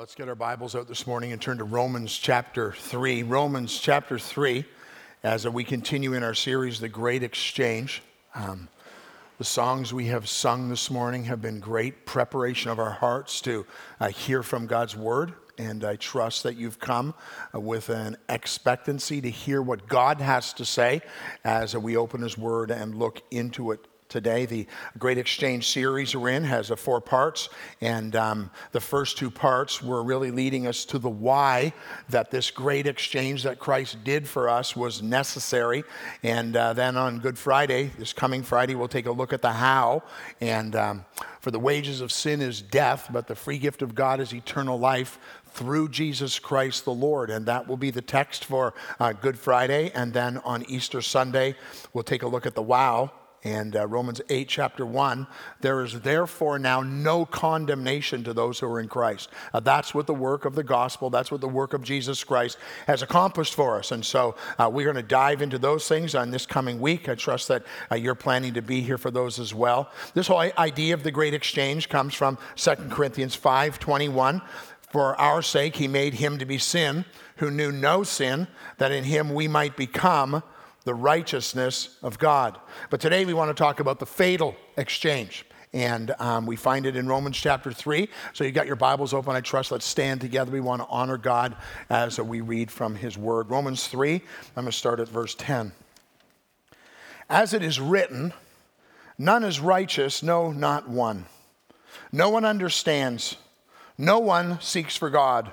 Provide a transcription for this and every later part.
let's get our Bibles out this morning and turn to Romans chapter 3. Romans chapter 3, as we continue in our series, The Great Exchange. Um, the songs we have sung this morning have been great preparation of our hearts to uh, hear from God's Word. And I trust that you've come uh, with an expectancy to hear what God has to say as we open His Word and look into it today. The Great Exchange series we're in has four parts, and um, the first two parts were really leading us to the why that this great exchange that Christ did for us was necessary. And uh, then on Good Friday, this coming Friday, we'll take a look at the how. And um, for the wages of sin is death, but the free gift of God is eternal life through Jesus Christ the Lord. And that will be the text for uh, Good Friday. And then on Easter Sunday, we'll take a look at the wow and uh, Romans 8, chapter 1, there is therefore now no condemnation to those who are in Christ. Uh, that's what the work of the gospel, that's what the work of Jesus Christ has accomplished for us. And so uh, we're going to dive into those things on this coming week. I trust that uh, you're planning to be here for those as well. This whole idea of the great exchange comes from 2 Corinthians 5 21. For our sake, he made him to be sin who knew no sin, that in him we might become the righteousness of God. But today we want to talk about the fatal exchange. And um, we find it in Romans chapter 3. So you got your Bibles open, I trust. Let's stand together. We want to honor God as we read from his word. Romans 3, I'm going to start at verse 10. As it is written, none is righteous, no, not one. No one understands, no one seeks for God.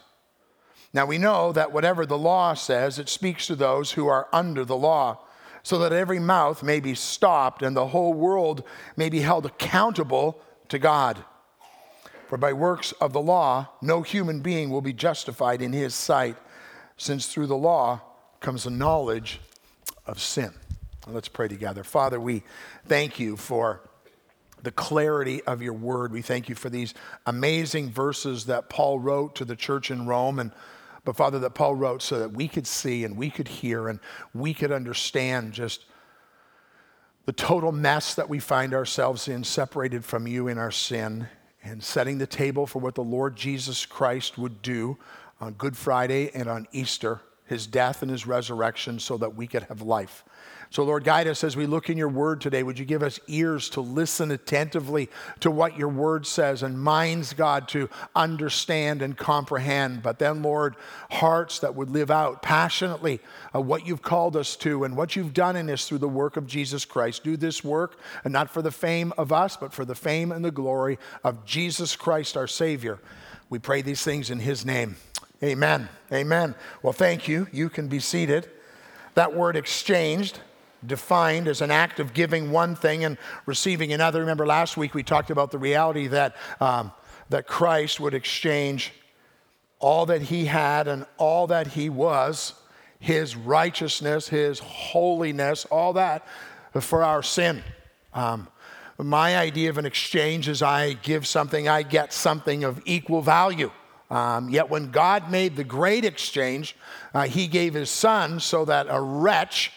Now we know that whatever the law says, it speaks to those who are under the law, so that every mouth may be stopped and the whole world may be held accountable to God. For by works of the law, no human being will be justified in his sight, since through the law comes the knowledge of sin. Let's pray together. Father, we thank you for the clarity of your word. We thank you for these amazing verses that Paul wrote to the church in Rome and but Father, that Paul wrote so that we could see and we could hear and we could understand just the total mess that we find ourselves in, separated from you in our sin, and setting the table for what the Lord Jesus Christ would do on Good Friday and on Easter, his death and his resurrection, so that we could have life. So, Lord, guide us as we look in your word today. Would you give us ears to listen attentively to what your word says and minds, God, to understand and comprehend. But then, Lord, hearts that would live out passionately uh, what you've called us to and what you've done in us through the work of Jesus Christ. Do this work, and not for the fame of us, but for the fame and the glory of Jesus Christ, our Savior. We pray these things in his name. Amen. Amen. Well, thank you. You can be seated. That word exchanged defined as an act of giving one thing and receiving another. Remember, last week we talked about the reality that, um, that Christ would exchange all that he had and all that he was, his righteousness, his holiness, all that for our sin. Um, my idea of an exchange is I give something, I get something of equal value. Um, yet when God made the great exchange, uh, he gave his son so that a wretch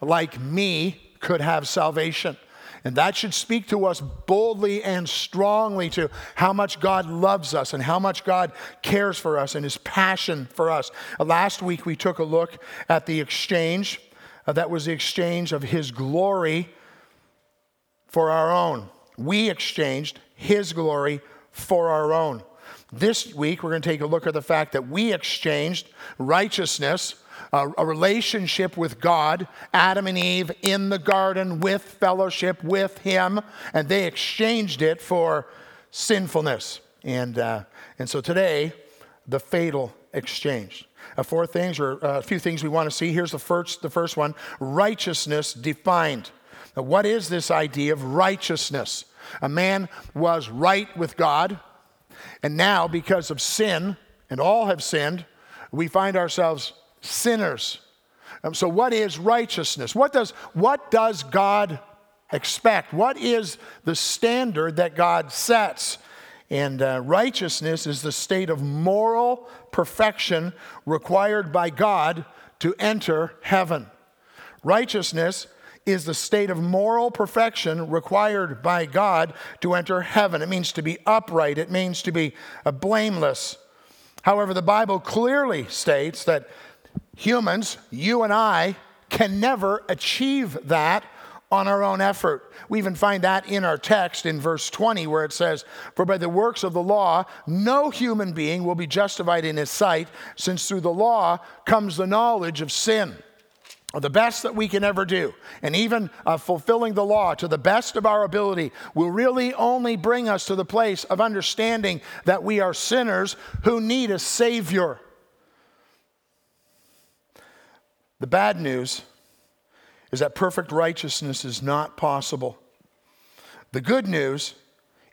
like me could have salvation. And that should speak to us boldly and strongly to how much God loves us and how much God cares for us and his passion for us. Uh, last week we took a look at the exchange. Uh, that was the exchange of his glory for our own. We exchanged his glory for our own. This week we're going to take a look at the fact that we exchanged righteousness a, a relationship with God, Adam and Eve in the garden with fellowship with Him, and they exchanged it for sinfulness. And, uh, and so today, the fatal exchange. Uh, four things, or uh, a few things we want to see. Here's the first, the first one righteousness defined. Now, what is this idea of righteousness? A man was right with God, and now, because of sin, and all have sinned, We find ourselves sinners. Um, so, what is righteousness? What does, what does God expect? What is the standard that God sets? And uh, righteousness is the state of moral perfection required by God to enter heaven. Righteousness is the state of moral perfection required by God to enter heaven. It means to be upright, it means to be uh, blameless. However, the Bible clearly states that humans, you and I, can never achieve that on our own effort. We even find that in our text in verse 20, where it says, For by the works of the law, no human being will be justified in his sight, since through the law comes the knowledge of sin. The best that we can ever do, and even uh, fulfilling the law to the best of our ability, will really only bring us to the place of understanding that we are sinners who need a Savior. The bad news is that perfect righteousness is not possible. The good news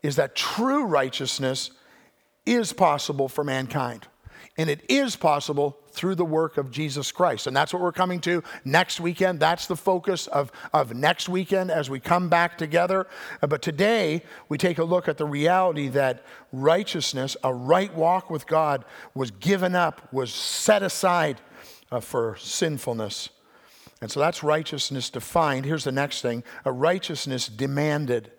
is that true righteousness is possible for mankind. And it is possible through the work of Jesus Christ. And that's what we're coming to next weekend. That's the focus of, of next weekend as we come back together. Uh, but today, we take a look at the reality that righteousness, a right walk with God, was given up, was set aside uh, for sinfulness. And so that's righteousness defined. Here's the next thing a righteousness demanded.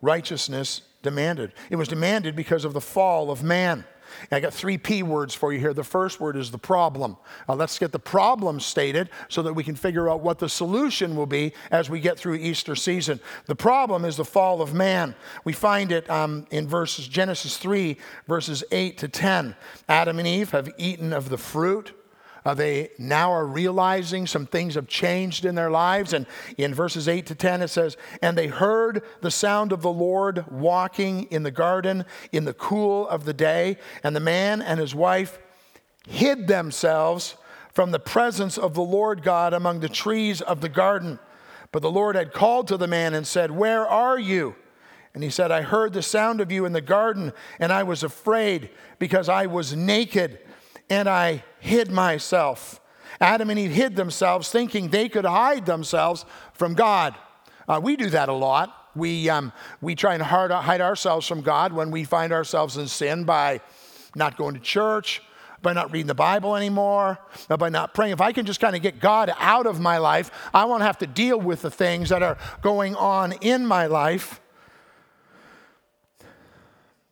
Righteousness demanded. It was demanded because of the fall of man. I got three P words for you here. The first word is the problem. Uh, let's get the problem stated so that we can figure out what the solution will be as we get through Easter season. The problem is the fall of man. We find it um, in verses Genesis 3, verses 8 to 10. Adam and Eve have eaten of the fruit uh, they now are realizing some things have changed in their lives. And in verses 8 to 10, it says, And they heard the sound of the Lord walking in the garden in the cool of the day. And the man and his wife hid themselves from the presence of the Lord God among the trees of the garden. But the Lord had called to the man and said, Where are you? And he said, I heard the sound of you in the garden, and I was afraid because I was naked and I hid myself. Adam and Eve hid themselves thinking they could hide themselves from God. Uh, we do that a lot. We, um, we try and hard, hide ourselves from God when we find ourselves in sin by not going to church, by not reading the Bible anymore, by not praying. If I can just kind of get God out of my life, I won't have to deal with the things that are going on in my life.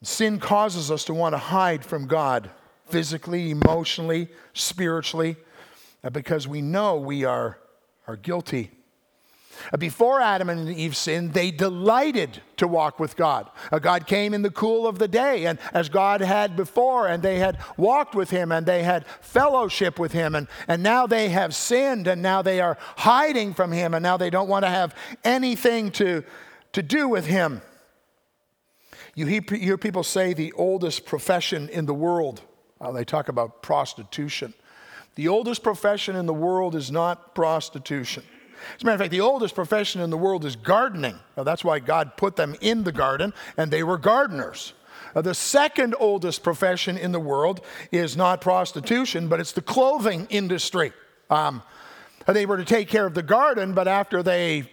Sin causes us to want to hide from God physically, emotionally, spiritually, uh, because we know we are, are guilty. Uh, before Adam and Eve sinned, they delighted to walk with God. Uh, God came in the cool of the day, and as God had before, and they had walked with Him, and they had fellowship with Him, and, and now they have sinned, and now they are hiding from Him, and now they don't want to have anything to, to do with Him. You hear people say the oldest profession in the world uh, they talk about prostitution. The oldest profession in the world is not prostitution. As a matter of fact, the oldest profession in the world is gardening. Now, that's why God put them in the garden, and they were gardeners. Uh, the second oldest profession in the world is not prostitution, but it's the clothing industry. Um, they were to take care of the garden, but after they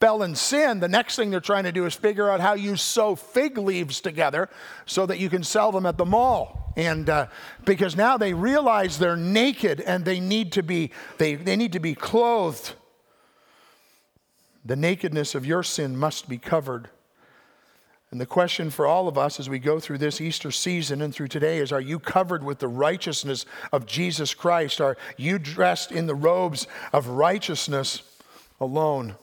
fell in sin, the next thing they're trying to do is figure out how you sew fig leaves together so that you can sell them at the mall. And uh, because now they realize they're naked and they need to be they, they need to be clothed. The nakedness of your sin must be covered. And the question for all of us as we go through this Easter season and through today is Are you covered with the righteousness of Jesus Christ? Are you dressed in the robes of righteousness alone?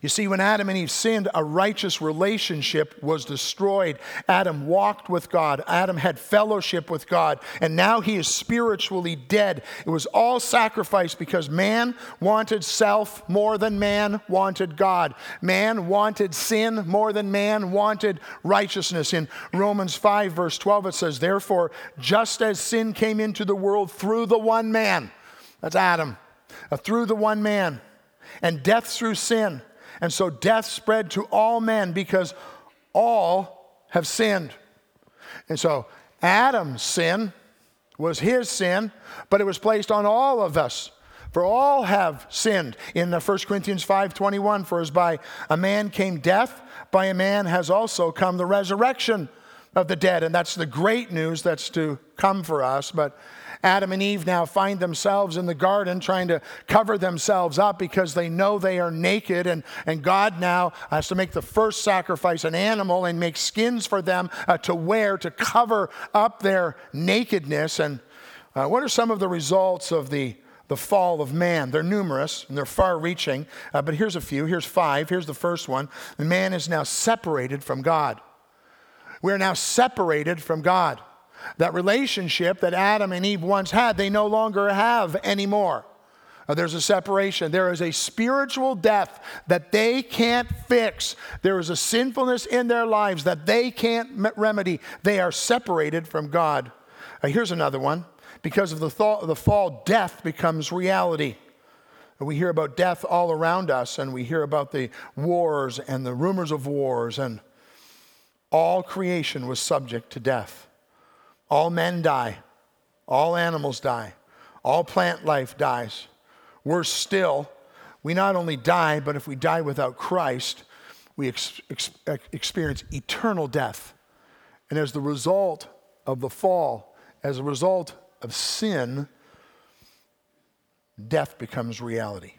You see, when Adam and Eve sinned, a righteous relationship was destroyed. Adam walked with God, Adam had fellowship with God, and now he is spiritually dead. It was all sacrifice because man wanted self more than man wanted God. Man wanted sin more than man wanted righteousness. In Romans 5, verse 12, it says, Therefore, just as sin came into the world through the one man, that's Adam, uh, through the one man, and death through sin. And so death spread to all men because all have sinned. And so Adam's sin was his sin, but it was placed on all of us. For all have sinned. In the 1 Corinthians 5:21, for as by a man came death, by a man has also come the resurrection of the dead. And that's the great news that's to come for us. But Adam and Eve now find themselves in the garden trying to cover themselves up because they know they are naked. And, and God now has to make the first sacrifice an animal and make skins for them uh, to wear to cover up their nakedness. And uh, what are some of the results of the the fall of man. They're numerous and they're far reaching, uh, but here's a few. Here's five. Here's the first one. Man is now separated from God. We're now separated from God. That relationship that Adam and Eve once had, they no longer have anymore. Uh, there's a separation. There is a spiritual death that they can't fix. There is a sinfulness in their lives that they can't remedy. They are separated from God. Uh, here's another one. Because of the, th- the fall, death becomes reality. We hear about death all around us, and we hear about the wars and the rumors of wars, and all creation was subject to death. All men die, all animals die, all plant life dies. Worse still, we not only die, but if we die without Christ, we ex- ex- experience eternal death. And as the result of the fall, as a result of sin, death becomes reality.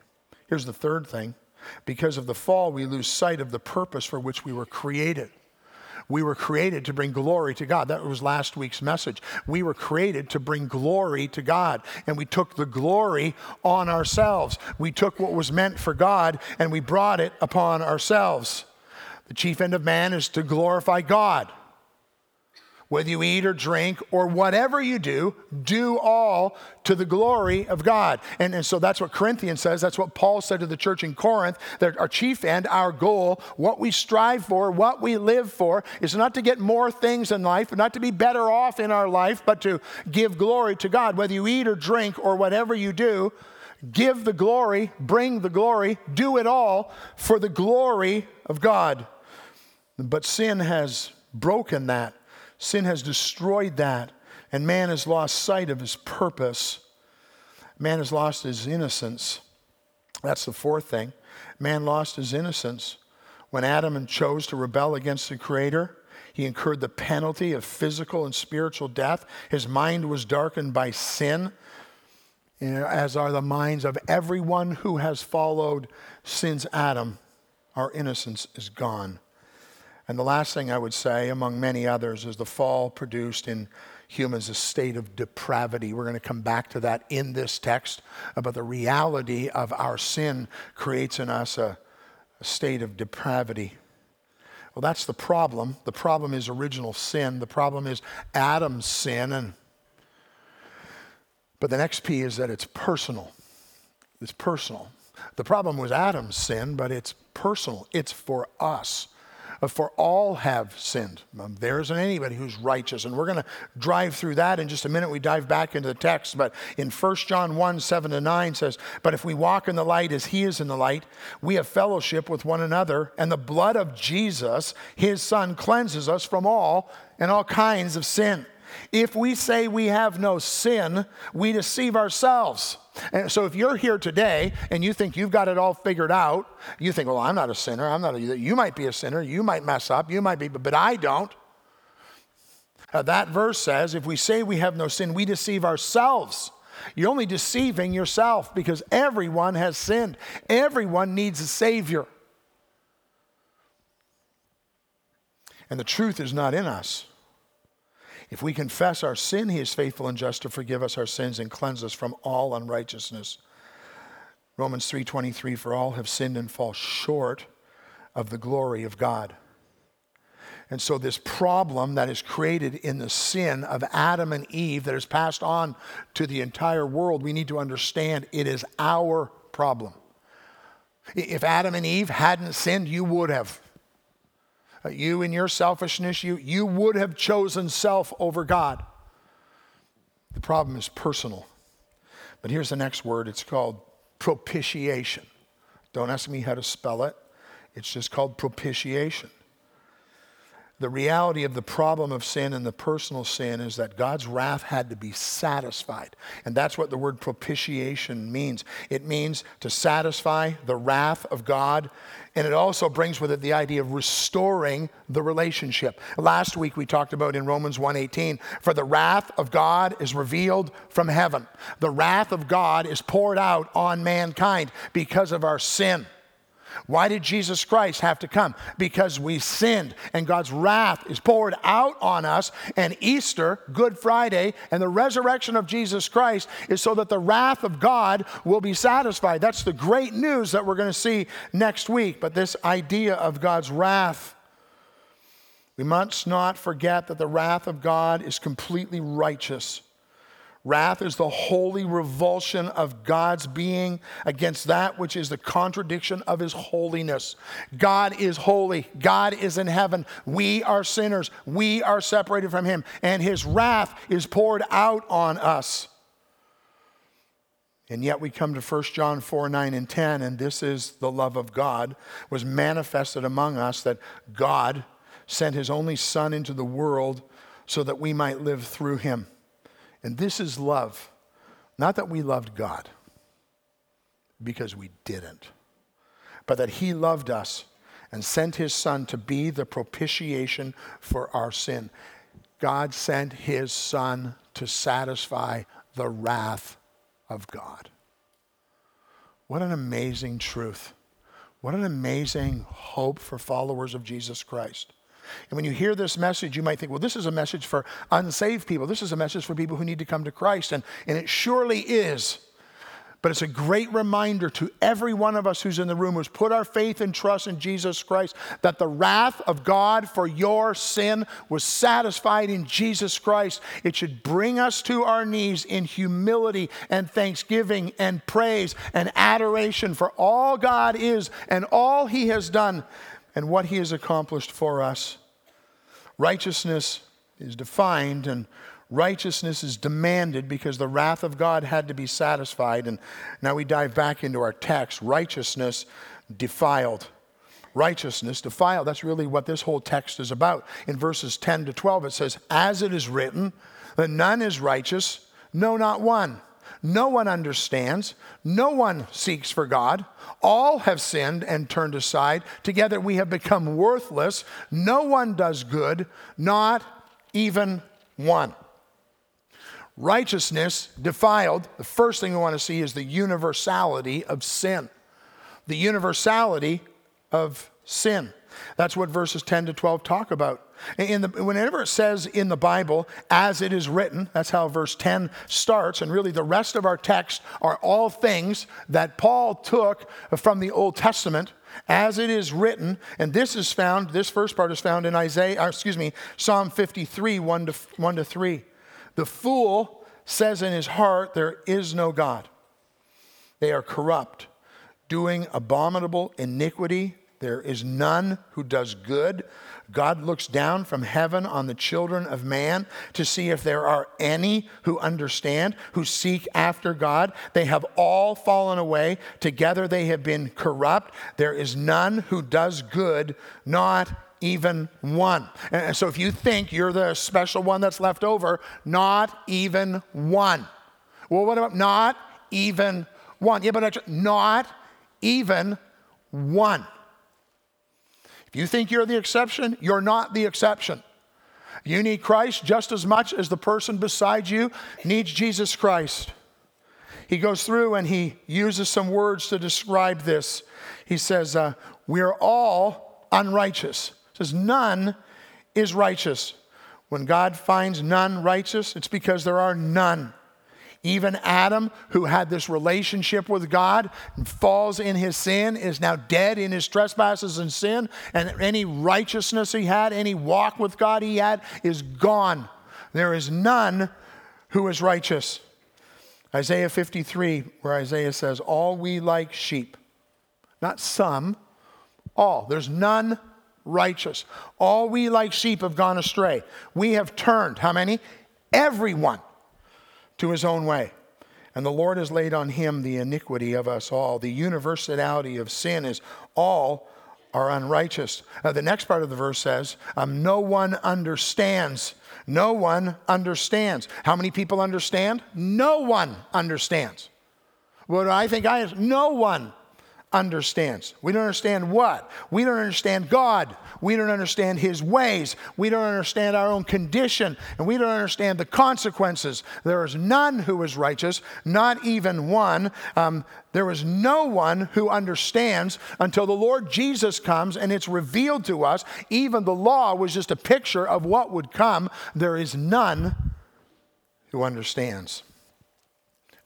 Here's the third thing because of the fall, we lose sight of the purpose for which we were created. We were created to bring glory to God. That was last week's message. We were created to bring glory to God, and we took the glory on ourselves. We took what was meant for God and we brought it upon ourselves. The chief end of man is to glorify God. Whether you eat or drink or whatever you do, do all to the glory of God. And, and so that's what Corinthians says. That's what Paul said to the church in Corinth that our chief end, our goal, what we strive for, what we live for, is not to get more things in life, not to be better off in our life, but to give glory to God. Whether you eat or drink or whatever you do, give the glory, bring the glory, do it all for the glory of God. But sin has broken that. Sin has destroyed that, and man has lost sight of his purpose. Man has lost his innocence. That's the fourth thing. Man lost his innocence. When Adam chose to rebel against the Creator, he incurred the penalty of physical and spiritual death. His mind was darkened by sin, as are the minds of everyone who has followed since Adam. Our innocence is gone. And the last thing I would say, among many others, is the fall produced in humans a state of depravity. We're going to come back to that in this text about the reality of our sin creates in us a, a state of depravity. Well, that's the problem. The problem is original sin. The problem is Adam's sin. And, but the next P is that it's personal. It's personal. The problem was Adam's sin, but it's personal. It's for us for all have sinned. Um, there isn't anybody who's righteous. And we're going to drive through that in just a minute. We dive back into the text. But in 1 John 1 7 to 9 says, But if we walk in the light as he is in the light, we have fellowship with one another, and the blood of Jesus, his son, cleanses us from all and all kinds of sin. If we say we have no sin, we deceive ourselves. And so if you're here today and you think you've got it all figured out, you think, well, I'm not a sinner. I'm not a, you might be a sinner. You might mess up. You might be, but I don't. Uh, that verse says, if we say we have no sin, we deceive ourselves. You're only deceiving yourself because everyone has sinned. Everyone needs a Savior. And the truth is not in us. If we confess our sin, he is faithful and just to forgive us our sins and cleanse us from all unrighteousness. Romans 3:23 for all have sinned and fall short of the glory of God. And so this problem that is created in the sin of Adam and Eve that is passed on to the entire world, we need to understand it is our problem. If Adam and Eve hadn't sinned, you would have. You in your selfishness, you, you would have chosen self over God. The problem is personal. But here's the next word it's called propitiation. Don't ask me how to spell it, it's just called propitiation. The reality of the problem of sin and the personal sin is that God's wrath had to be satisfied. And that's what the word propitiation means. It means to satisfy the wrath of God. And it also brings with it the idea of restoring the relationship. Last week we talked about in Romans 1:18, for the wrath of God is revealed from heaven. The wrath of God is poured out on mankind because of our sin. Why did Jesus Christ have to come? Because we sinned and God's wrath is poured out on us. And Easter, Good Friday, and the resurrection of Jesus Christ is so that the wrath of God will be satisfied. That's the great news that we're going to see next week. But this idea of God's wrath, we must not forget that the wrath of God is completely righteous. Wrath is the holy revulsion of God's being against that which is the contradiction of his holiness. God is holy. God is in heaven. We are sinners. We are separated from him. And his wrath is poured out on us. And yet we come to 1 John 4 9 and 10, and this is the love of God was manifested among us that God sent his only Son into the world so that we might live through him. And this is love. Not that we loved God, because we didn't, but that He loved us and sent His Son to be the propitiation for our sin. God sent His Son to satisfy the wrath of God. What an amazing truth. What an amazing hope for followers of Jesus Christ. And when you hear this message, you might think, well, this is a message for unsaved people. This is a message for people who need to come to Christ. And, and it surely is. But it's a great reminder to every one of us who's in the room who's put our faith and trust in Jesus Christ that the wrath of God for your sin was satisfied in Jesus Christ. It should bring us to our knees in humility and thanksgiving and praise and adoration for all God is and all He has done and what he has accomplished for us. Righteousness is defined and righteousness is demanded because the wrath of God had to be satisfied. And now we dive back into our text righteousness defiled. Righteousness defiled. That's really what this whole text is about. In verses 10 to 12, it says, As it is written, that none is righteous, no, not one. No one understands. No one seeks for God. All have sinned and turned aside. Together we have become worthless. No one does good, not even one. Righteousness defiled, the first thing we want to see is the universality of sin. The universality of sin. That's what verses 10 to 12 talk about. In the, whenever it says in the Bible, as it is written, that's how verse 10 starts, and really the rest of our text are all things that Paul took from the Old Testament as it is written, and this is found, this first part is found in Isaiah, uh, excuse me, Psalm 53, 1 to, 1 to 3. The fool says in his heart, There is no God. They are corrupt, doing abominable iniquity. There is none who does good. God looks down from heaven on the children of man to see if there are any who understand, who seek after God. They have all fallen away. Together they have been corrupt. There is none who does good, not even one. And so if you think you're the special one that's left over, not even one. Well, what about not even one? Yeah, but not even one. You think you're the exception, you're not the exception. You need Christ just as much as the person beside you needs Jesus Christ. He goes through and he uses some words to describe this. He says, uh, We are all unrighteous. He says, None is righteous. When God finds none righteous, it's because there are none. Even Adam, who had this relationship with God falls in his sin, is now dead in his trespasses and sin. And any righteousness he had, any walk with God he had, is gone. There is none who is righteous. Isaiah 53, where Isaiah says, All we like sheep, not some, all. There's none righteous. All we like sheep have gone astray. We have turned, how many? Everyone to his own way. And the Lord has laid on him the iniquity of us all. The universality of sin is all are unrighteous. Uh, the next part of the verse says, um, No one understands. No one understands. How many people understand? No one understands. What do I think I is? No one understands. We don't understand what? We don't understand God. We don't understand His ways. We don't understand our own condition. And we don't understand the consequences. There is none who is righteous, not even one. Um, there is no one who understands until the Lord Jesus comes and it's revealed to us. Even the law was just a picture of what would come. There is none who understands.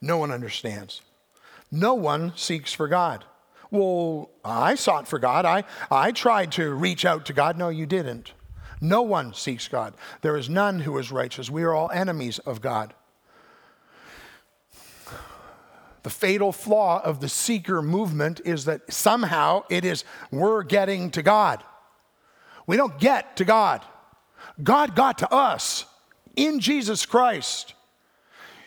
No one understands. No one seeks for God. Well, I sought for God. I, I tried to reach out to God. No, you didn't. No one seeks God. There is none who is righteous. We are all enemies of God. The fatal flaw of the seeker movement is that somehow it is we're getting to God. We don't get to God. God got to us in Jesus Christ.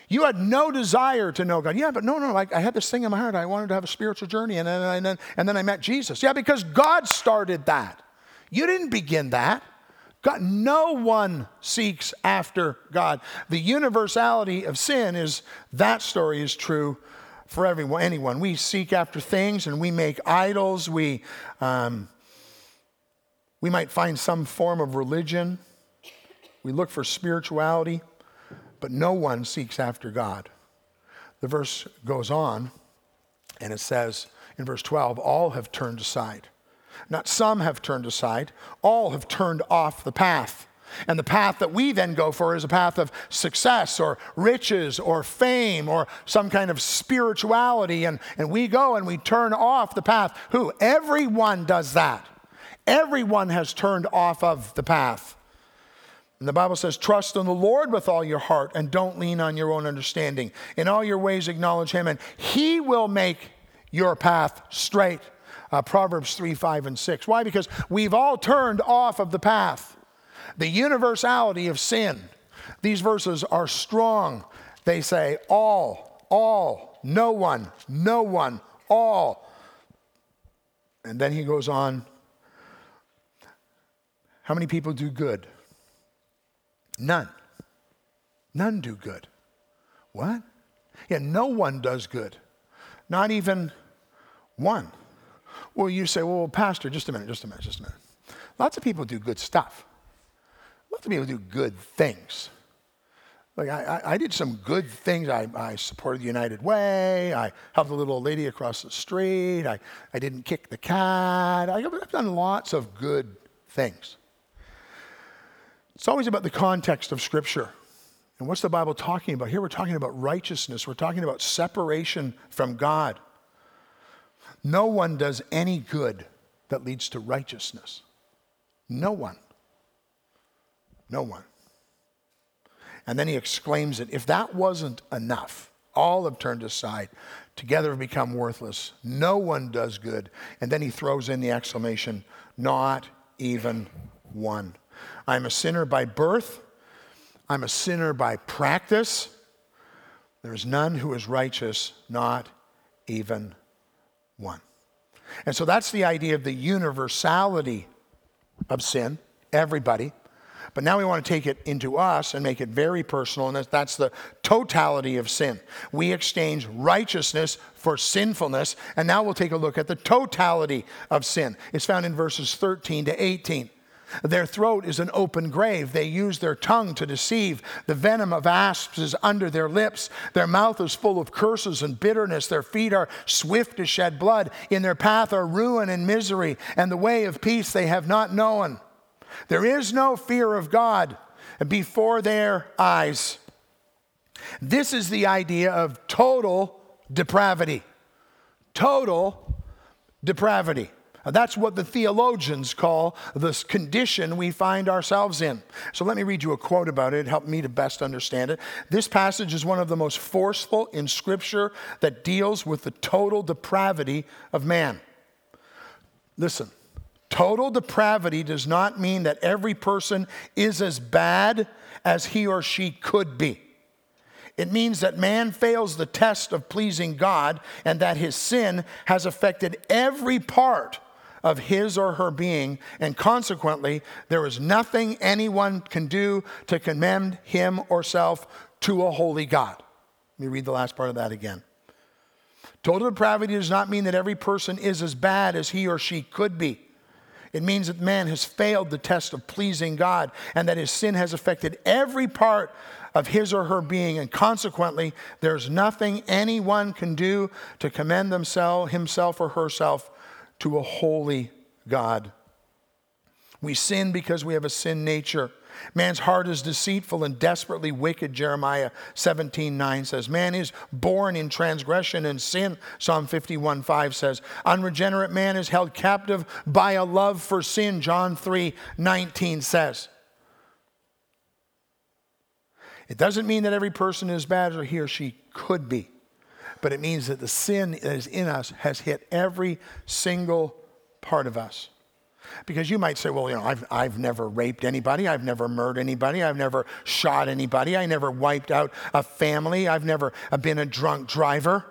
You had no desire to know God. Yeah, but no, no, I, I had this thing in my heart. I wanted to have a spiritual journey, and then, and, then, and then I met Jesus. Yeah, because God started that. You didn't begin that. God, no one seeks after God. The universality of sin is that story is true for everyone, anyone. We seek after things and we make idols. We, um, we might find some form of religion. We look for spirituality but no one seeks after God. The verse goes on, and it says in verse 12, all have turned aside. Not some have turned aside, all have turned off the path. And the path that we then go for is a path of success or riches or fame or some kind of spirituality. And, and we go and we turn off the path. Who? Everyone does that. Everyone has turned off of the path. And the Bible says, trust in the Lord with all your heart and don't lean on your own understanding. In all your ways, acknowledge Him, and He will make your path straight. Uh, Proverbs 3, 5, and 6. Why? Because we've all turned off of the path. The universality of sin. These verses are strong. They say, all, all, no one, no one, all. And then he goes on. How many people do good? None. None do good. What? Yeah, no one does good. Not even one. Well, you say, well, Pastor, just a minute, just a minute, just a minute. Lots of people do good stuff. Lots of people do good things. Like, I, I, did some good things. I, I supported the United Way. I helped a little lady across the street. I, I didn't kick the cat. I, I've done lots of good things. It's always about the context of Scripture. And what's the Bible talking about? Here we're talking about righteousness, we're talking about separation from God. No one does any good that leads to righteousness. No one. No one. And then he exclaims it if that wasn't enough, all have turned aside, together have become worthless. No one does good. And then he throws in the exclamation, not even one. I'm a sinner by birth, I'm a sinner by practice. There is none who is righteous, not even one. And so that's the idea of the universality of sin, everybody. But now we want to take it into us and make it very personal, and that's the totality of sin. We exchange righteousness for sinfulness, and now we'll take a look at the totality of sin. It's found in verses 13 to 18. Their throat is an open grave. They use their tongue to deceive. The venom of asps is under their lips. Their mouth is full of curses and bitterness. Their feet are swift to shed blood. In their path are ruin and misery, and the way of peace they have not known. There is no fear of God before their eyes. This is the idea of total depravity. Total depravity. That's what the theologians call this condition we find ourselves in. So let me read you a quote about it. It helped me to best understand it. This passage is one of the most forceful in Scripture that deals with the total depravity of man. Listen, total depravity does not mean that every person is as bad as he or she could be. It means that man fails the test of pleasing God and that his sin has affected every part of his or her being, and consequently, there is nothing anyone can do to commend him or self to a holy God. Let me read the last part of that again. Total depravity does not mean that every person is as bad as he or she could be. It means that man has failed the test of pleasing God and that his sin has affected every part of his or her being, and consequently, there's nothing anyone can do to commend themselves, himself or herself to a holy God. We sin because we have a sin nature. Man's heart is deceitful and desperately wicked, Jeremiah 17 9 says. Man is born in transgression and sin, Psalm 51 5 says. Unregenerate man is held captive by a love for sin, John 3 19 says. It doesn't mean that every person is bad or he or she could be, but it means that the sin that is in us has hit every single part of us. Because you might say, well, you know, I've, I've never raped anybody. I've never murdered anybody. I've never shot anybody. I never wiped out a family. I've never been a drunk driver.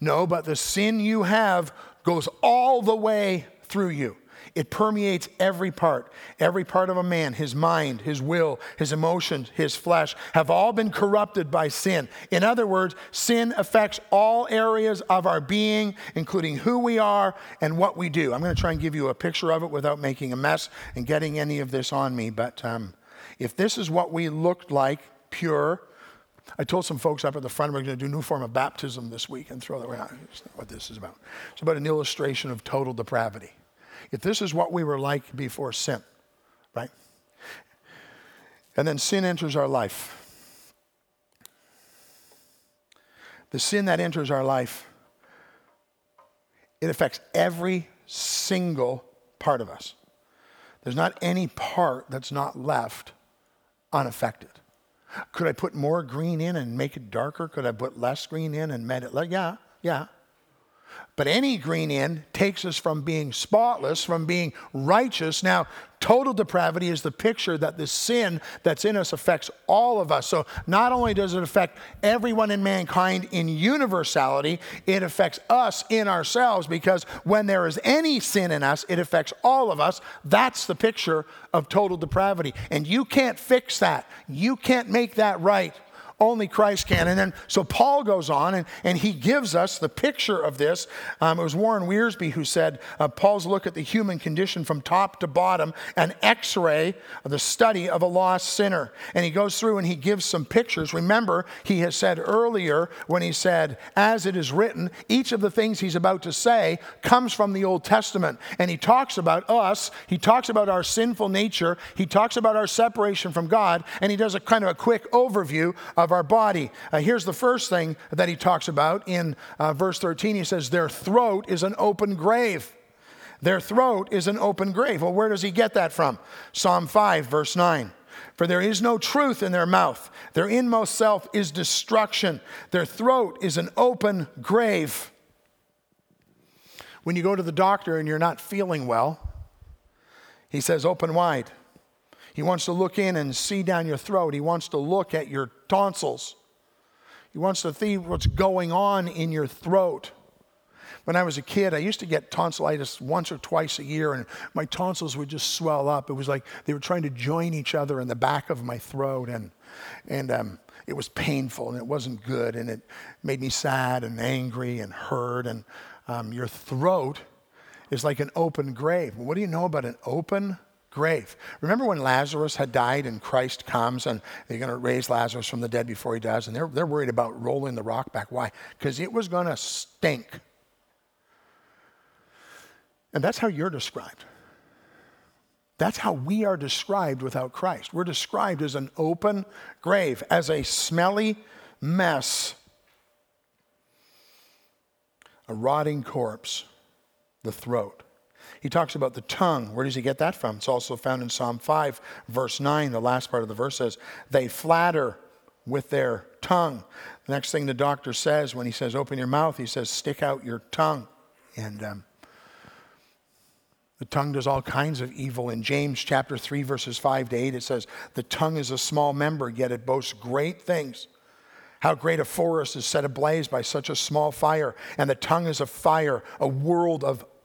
No, but the sin you have goes all the way through you. It permeates every part. Every part of a man, his mind, his will, his emotions, his flesh, have all been corrupted by sin. In other words, sin affects all areas of our being, including who we are and what we do. I'm going to try and give you a picture of it without making a mess and getting any of this on me. But um, if this is what we looked like, pure, I told some folks up at the front we're going to do a new form of baptism this week and throw that around. That's not what this is about. It's about an illustration of total depravity. If this is what we were like before sin, right? And then sin enters our life. The sin that enters our life, it affects every single part of us. There's not any part that's not left unaffected. Could I put more green in and make it darker? Could I put less green in and make it like, yeah, yeah. But any green in takes us from being spotless, from being righteous. Now, total depravity is the picture that the sin that's in us affects all of us. So, not only does it affect everyone in mankind in universality, it affects us in ourselves because when there is any sin in us, it affects all of us. That's the picture of total depravity. And you can't fix that, you can't make that right. Only Christ can. And then, so Paul goes on and, and he gives us the picture of this. Um, it was Warren Wiersbe who said uh, Paul's look at the human condition from top to bottom, an x ray of the study of a lost sinner. And he goes through and he gives some pictures. Remember, he has said earlier when he said, as it is written, each of the things he's about to say comes from the Old Testament. And he talks about us, he talks about our sinful nature, he talks about our separation from God, and he does a kind of a quick overview of our body. Uh, here's the first thing that he talks about in uh, verse 13. He says, Their throat is an open grave. Their throat is an open grave. Well, where does he get that from? Psalm 5, verse 9. For there is no truth in their mouth. Their inmost self is destruction. Their throat is an open grave. When you go to the doctor and you're not feeling well, he says, open wide. He wants to look in and see down your throat. He wants to look at your tonsils. He wants to see what's going on in your throat. When I was a kid, I used to get tonsillitis once or twice a year, and my tonsils would just swell up. It was like they were trying to join each other in the back of my throat, and, and um, it was painful, and it wasn't good, and it made me sad and angry and hurt. And um, your throat is like an open grave. What do you know about an open grave. Remember when Lazarus had died and Christ comes and they're going to raise Lazarus from the dead before he does, and they're, they're worried about rolling the rock back. Why? Because it was going to stink. And that's how you're described. That's how we are described without Christ. We're described as an open grave, as a smelly mess, a rotting corpse, the throat. He talks about the tongue. Where does he get that from? It's also found in Psalm 5, verse 9. The last part of the verse says, They flatter with their tongue. The next thing the doctor says when he says, Open your mouth, he says, Stick out your tongue. And um, the tongue does all kinds of evil. In James chapter 3, verses 5 to 8, it says, The tongue is a small member, yet it boasts great things. How great a forest is set ablaze by such a small fire, and the tongue is a fire, a world of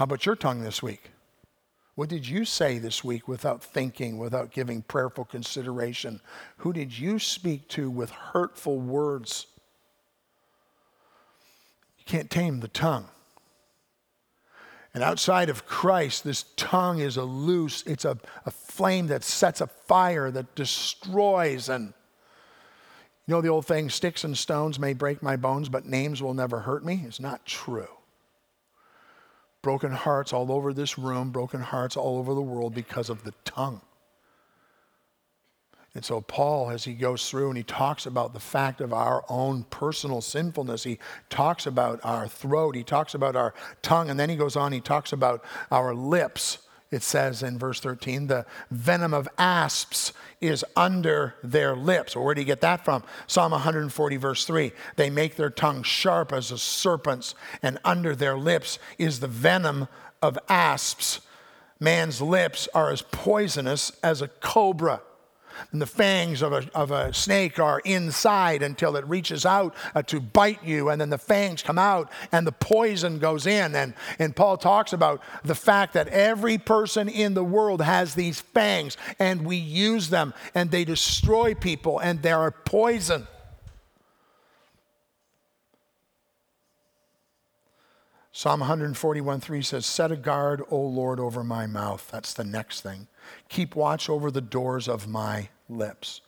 How about your tongue this week? What did you say this week without thinking, without giving prayerful consideration? Who did you speak to with hurtful words? You can't tame the tongue. And outside of Christ, this tongue is a loose, it's a, a flame that sets a fire that destroys. And you know the old thing, sticks and stones may break my bones, but names will never hurt me? It's not true broken hearts all over this room, broken hearts all over the world because of the tongue. And so, Paul, as he goes through and he talks about the fact of our own personal sinfulness, he talks about our throat, he talks about our tongue, and then he goes on, he talks about our lips it says in verse 13, the venom of asps is under their lips. Where do you get that from? Psalm 140, verse 3. They make their tongue sharp as a serpent's, and under their lips is the venom of asps. Man's lips are as poisonous as a cobra and the fangs of a, of a snake are inside until it reaches out uh, to bite you, and then the fangs come out and the poison goes in. And, and Paul talks about the fact that every person in the world has these fangs, and we use them, and they destroy people, and they are poison. Psalm 141 3 says, Set a guard, O Lord, over my mouth. That's the next thing. Keep watch over the doors of my lips.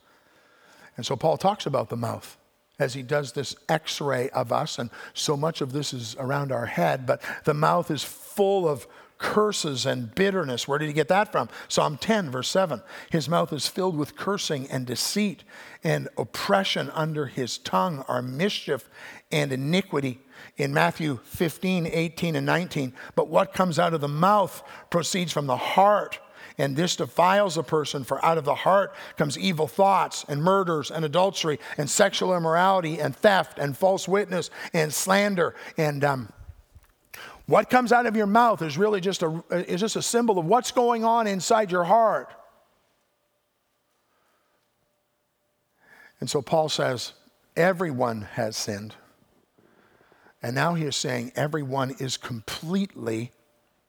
And so Paul talks about the mouth as he does this x ray of us, and so much of this is around our head, but the mouth is full of curses and bitterness. Where did he get that from? Psalm 10, verse 7. His mouth is filled with cursing and deceit, and oppression under his tongue are mischief and iniquity. In Matthew 15, 18, and 19, but what comes out of the mouth proceeds from the heart and this defiles a person, for out of the heart comes evil thoughts and murders and adultery and sexual immorality and theft and false witness and slander. And um, what comes out of your mouth is really just a, is just a symbol of what's going on inside your heart. And so Paul says, everyone has sinned. And now he is saying everyone is completely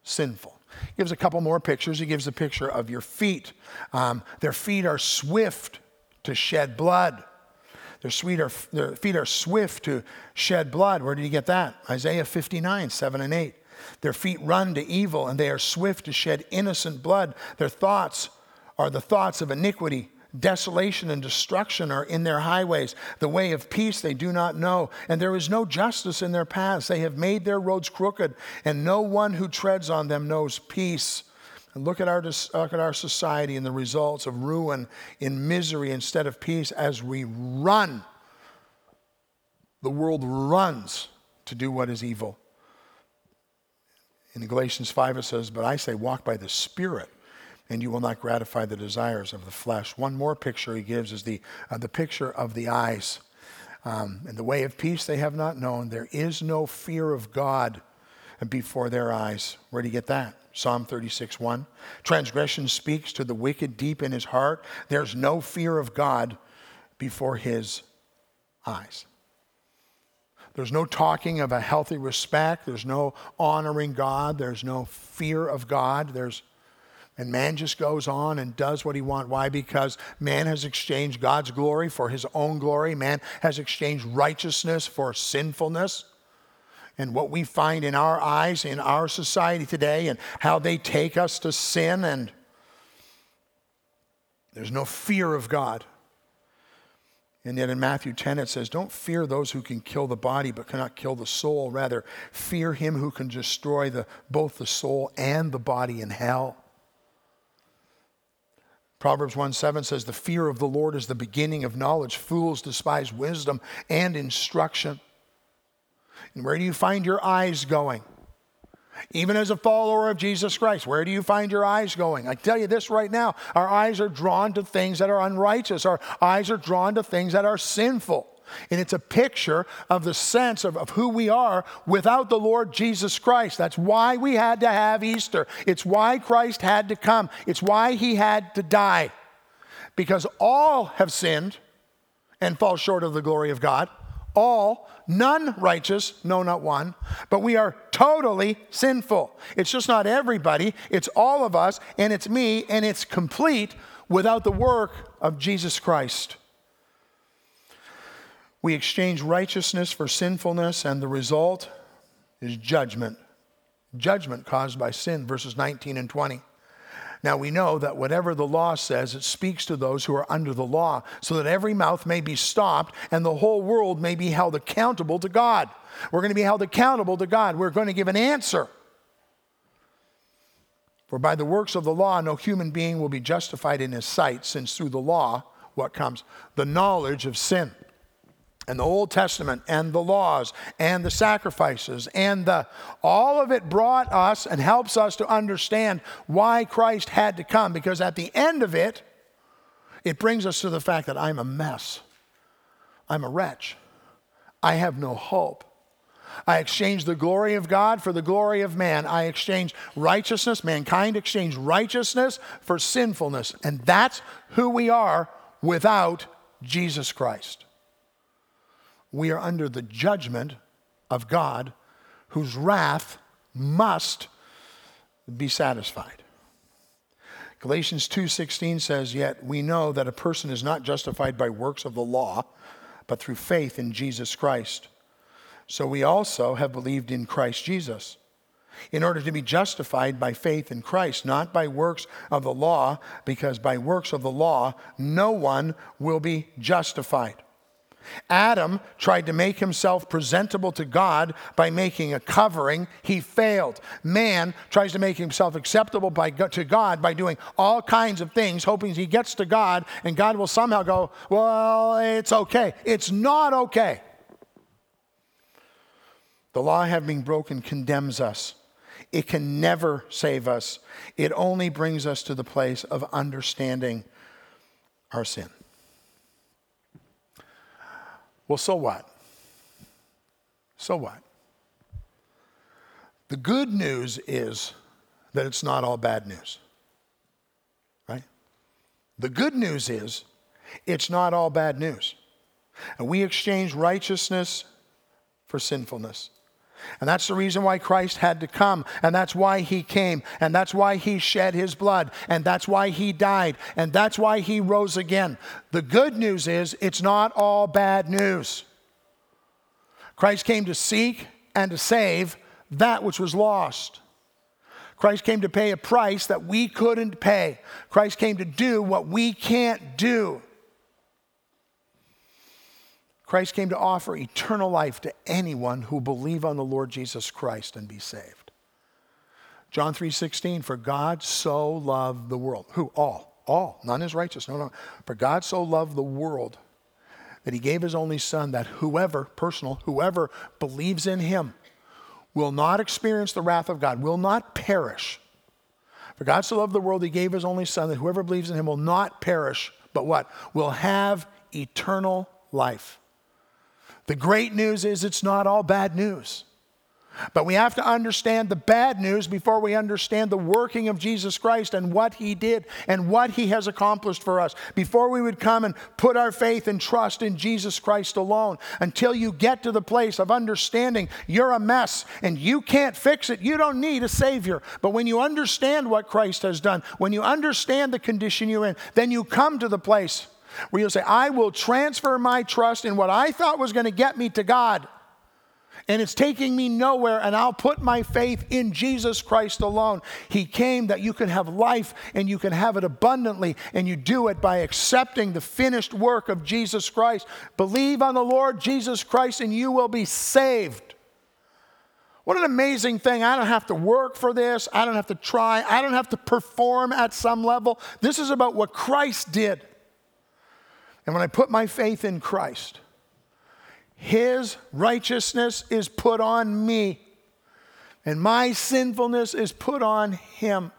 sinful. Gives a couple more pictures. He gives a picture of your feet. Um, their feet are swift to shed blood. Their, are, their feet are swift to shed blood. Where did he get that? Isaiah 59, 7 and 8. Their feet run to evil, and they are swift to shed innocent blood. Their thoughts are the thoughts of iniquity. Desolation and destruction are in their highways. The way of peace they do not know, and there is no justice in their paths. They have made their roads crooked, and no one who treads on them knows peace. And look at our, look at our society and the results of ruin in misery instead of peace as we run. The world runs to do what is evil. In Galatians 5, it says, But I say, walk by the Spirit and you will not gratify the desires of the flesh. One more picture he gives is the, uh, the picture of the eyes. Um, in the way of peace they have not known. There is no fear of God before their eyes. Where do you get that? Psalm 36, 1. Transgression speaks to the wicked deep in his heart. There's no fear of God before his eyes. There's no talking of a healthy respect. There's no honoring God. There's no fear of God. There's and man just goes on and does what he wants. Why? Because man has exchanged God's glory for his own glory. Man has exchanged righteousness for sinfulness. And what we find in our eyes, in our society today, and how they take us to sin, and there's no fear of God. And yet in Matthew 10, it says, Don't fear those who can kill the body but cannot kill the soul. Rather, fear him who can destroy the, both the soul and the body in hell. Proverbs 1 7 says, The fear of the Lord is the beginning of knowledge. Fools despise wisdom and instruction. And where do you find your eyes going? Even as a follower of Jesus Christ, where do you find your eyes going? I tell you this right now our eyes are drawn to things that are unrighteous, our eyes are drawn to things that are sinful. And it's a picture of the sense of, of who we are without the Lord Jesus Christ. That's why we had to have Easter. It's why Christ had to come. It's why he had to die. Because all have sinned and fall short of the glory of God all, none righteous, no, not one, but we are totally sinful. It's just not everybody, it's all of us, and it's me, and it's complete without the work of Jesus Christ. We exchange righteousness for sinfulness, and the result is judgment. Judgment caused by sin, verses 19 and 20. Now we know that whatever the law says, it speaks to those who are under the law, so that every mouth may be stopped and the whole world may be held accountable to God. We're going to be held accountable to God. We're going to give an answer. For by the works of the law, no human being will be justified in his sight, since through the law, what comes? The knowledge of sin and the Old Testament and the laws and the sacrifices and the all of it brought us and helps us to understand why Christ had to come because at the end of it it brings us to the fact that I'm a mess. I'm a wretch. I have no hope. I exchange the glory of God for the glory of man. I exchange righteousness, mankind exchange righteousness for sinfulness. And that's who we are without Jesus Christ we are under the judgment of God, whose wrath must be satisfied. Galatians 2:16 says, "Yet we know that a person is not justified by works of the law, but through faith in Jesus Christ. So we also have believed in Christ Jesus." in order to be justified by faith in Christ, not by works of the law, because by works of the law no one will be justified. Adam tried to make himself presentable to God by making a covering. He failed. Man tries to make himself acceptable by, to God by doing all kinds of things, hoping he gets to God and God will somehow go, Well, it's okay. It's not okay. The law having broken condemns us. It can never save us. It only brings us to the place of understanding our sin. Well, so what? So what? The good news is that it's not all bad news, right? The good news is it's not all bad news. And we exchange righteousness for sinfulness. And that's the reason why Christ had to come. And that's why he came. And that's why he shed his blood. And that's why he died. And that's why he rose again. The good news is it's not all bad news. Christ came to seek and to save that which was lost. Christ came to pay a price that we couldn't pay. Christ came to do what we can't do. Christ came to offer eternal life to anyone who believe on the Lord Jesus Christ and be saved. John 3:16 for God so loved the world. Who all? All. None is righteous. No, no. For God so loved the world that he gave his only son that whoever, personal, whoever believes in him will not experience the wrath of God, will not perish. For God so loved the world, he gave his only son that whoever believes in him will not perish, but what? Will have eternal life. The great news is it's not all bad news. But we have to understand the bad news before we understand the working of Jesus Christ and what he did and what he has accomplished for us. Before we would come and put our faith and trust in Jesus Christ alone, until you get to the place of understanding you're a mess and you can't fix it, you don't need a Savior. But when you understand what Christ has done, when you understand the condition you're in, then you come to the place where you'll say, I will transfer my trust in what I thought was going to get me to God. And it's taking me nowhere, and I'll put my faith in Jesus Christ alone. He came that you can have life and you can have it abundantly, and you do it by accepting the finished work of Jesus Christ. Believe on the Lord Jesus Christ, and you will be saved. What an amazing thing. I don't have to work for this. I don't have to try. I don't have to perform at some level. This is about what Christ did. And when I put my faith in Christ, His righteousness is put on me. And my sinfulness is put on him.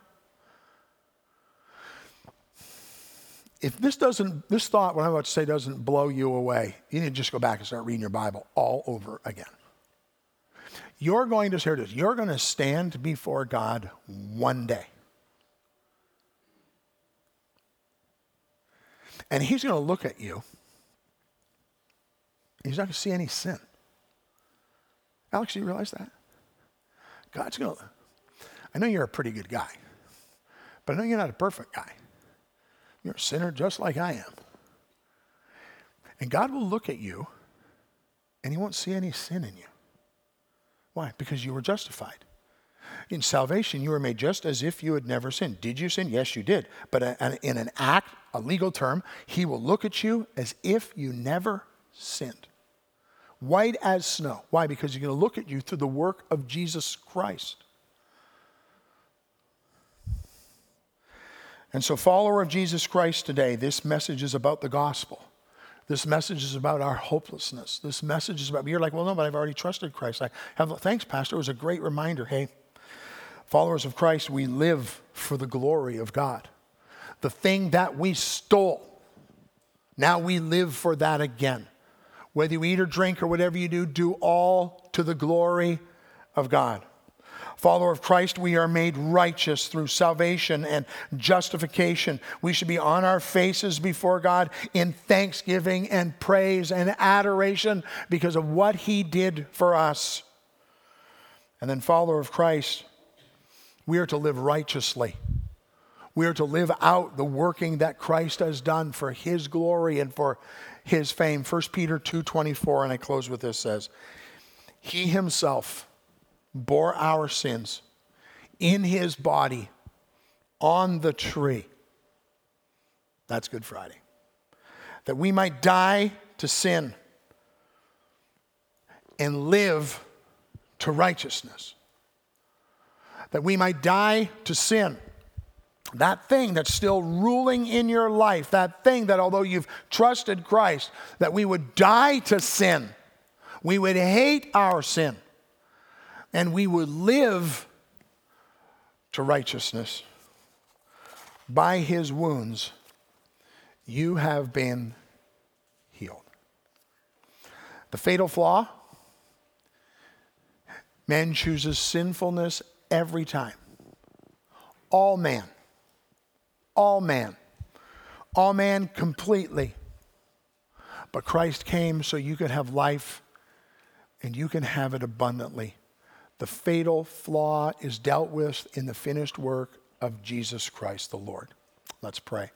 If this doesn't, this thought, what I'm about to say, doesn't blow you away, you need to just go back and start reading your Bible all over again. You're going to, hear this, you're going to stand before God one day. And he's going to look at you. He's not going to see any sin. Alex, do you realize that? God's going to, I know you're a pretty good guy, but I know you're not a perfect guy. You're a sinner just like I am. And God will look at you and he won't see any sin in you. Why? Because you were justified. In salvation, you were made just as if you had never sinned. Did you sin? Yes, you did. But in an act, a legal term, he will look at you as if you never sinned. White as snow. Why? Because he's going to look at you through the work of Jesus Christ. And so, follower of Jesus Christ today, this message is about the gospel. This message is about our hopelessness. This message is about, you're like, well, no, but I've already trusted Christ. I have, thanks, Pastor. It was a great reminder. Hey, followers of Christ, we live for the glory of God. The thing that we stole, now we live for that again. Whether you eat or drink or whatever you do, do all to the glory of God follower of Christ, we are made righteous through salvation and justification. We should be on our faces before God in thanksgiving and praise and adoration because of what He did for us. And then, follower of Christ, we are to live righteously. We are to live out the working that Christ has done for his glory and for his fame. 1 Peter 2:24 and I close with this says, "He himself bore our sins in his body on the tree. That's Good Friday. That we might die to sin and live to righteousness. That we might die to sin. That thing that's still ruling in your life, that thing that although you've trusted Christ, that we would die to sin. We would hate our sin and we would live to righteousness. By his wounds, you have been healed. The fatal flaw man chooses sinfulness every time. All man. All man. All man completely. But Christ came so you could have life and you can have it abundantly. The fatal flaw is dealt with in the finished work of Jesus Christ the Lord. Let's pray.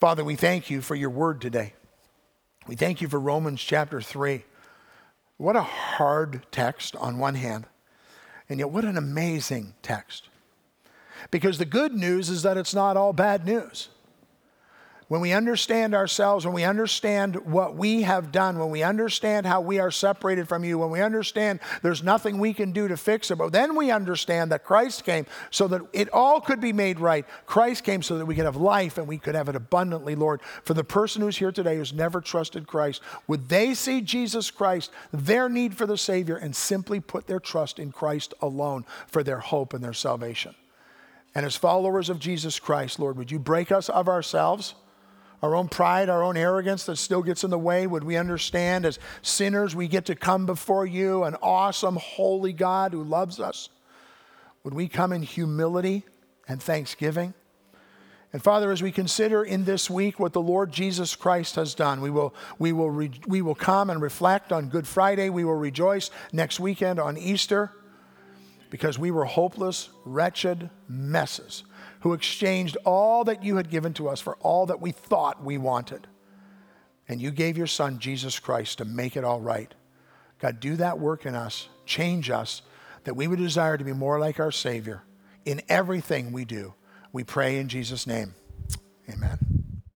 Father, we thank you for your word today. We thank you for Romans chapter 3. What a hard text on one hand, and yet what an amazing text. Because the good news is that it's not all bad news when we understand ourselves, when we understand what we have done, when we understand how we are separated from you, when we understand there's nothing we can do to fix it, but then we understand that Christ came so that it all could be made right. Christ came so that we could have life and we could have it abundantly, Lord. For the person who's here today who's never trusted Christ, would they see Jesus Christ, their need for the Savior, and simply put their trust in Christ alone for their hope and their salvation? And as followers of Jesus Christ, Lord, would you break us of ourselves? Our own pride, our own arrogance that still gets in the way? Would we understand as sinners we get to come before you, an awesome, holy God who loves us? Would we come in humility and thanksgiving? And Father, as we consider in this week what the Lord Jesus Christ has done, we will, we will, re, we will come and reflect on Good Friday. We will rejoice next weekend on Easter because we were hopeless, wretched messes who exchanged all that you had given to us for all that we thought we wanted. And you gave your son, Jesus Christ, to make it all right. God, do that work in us, change us, that we would desire to be more like our Savior in everything we do. We pray in Jesus' name. Amen.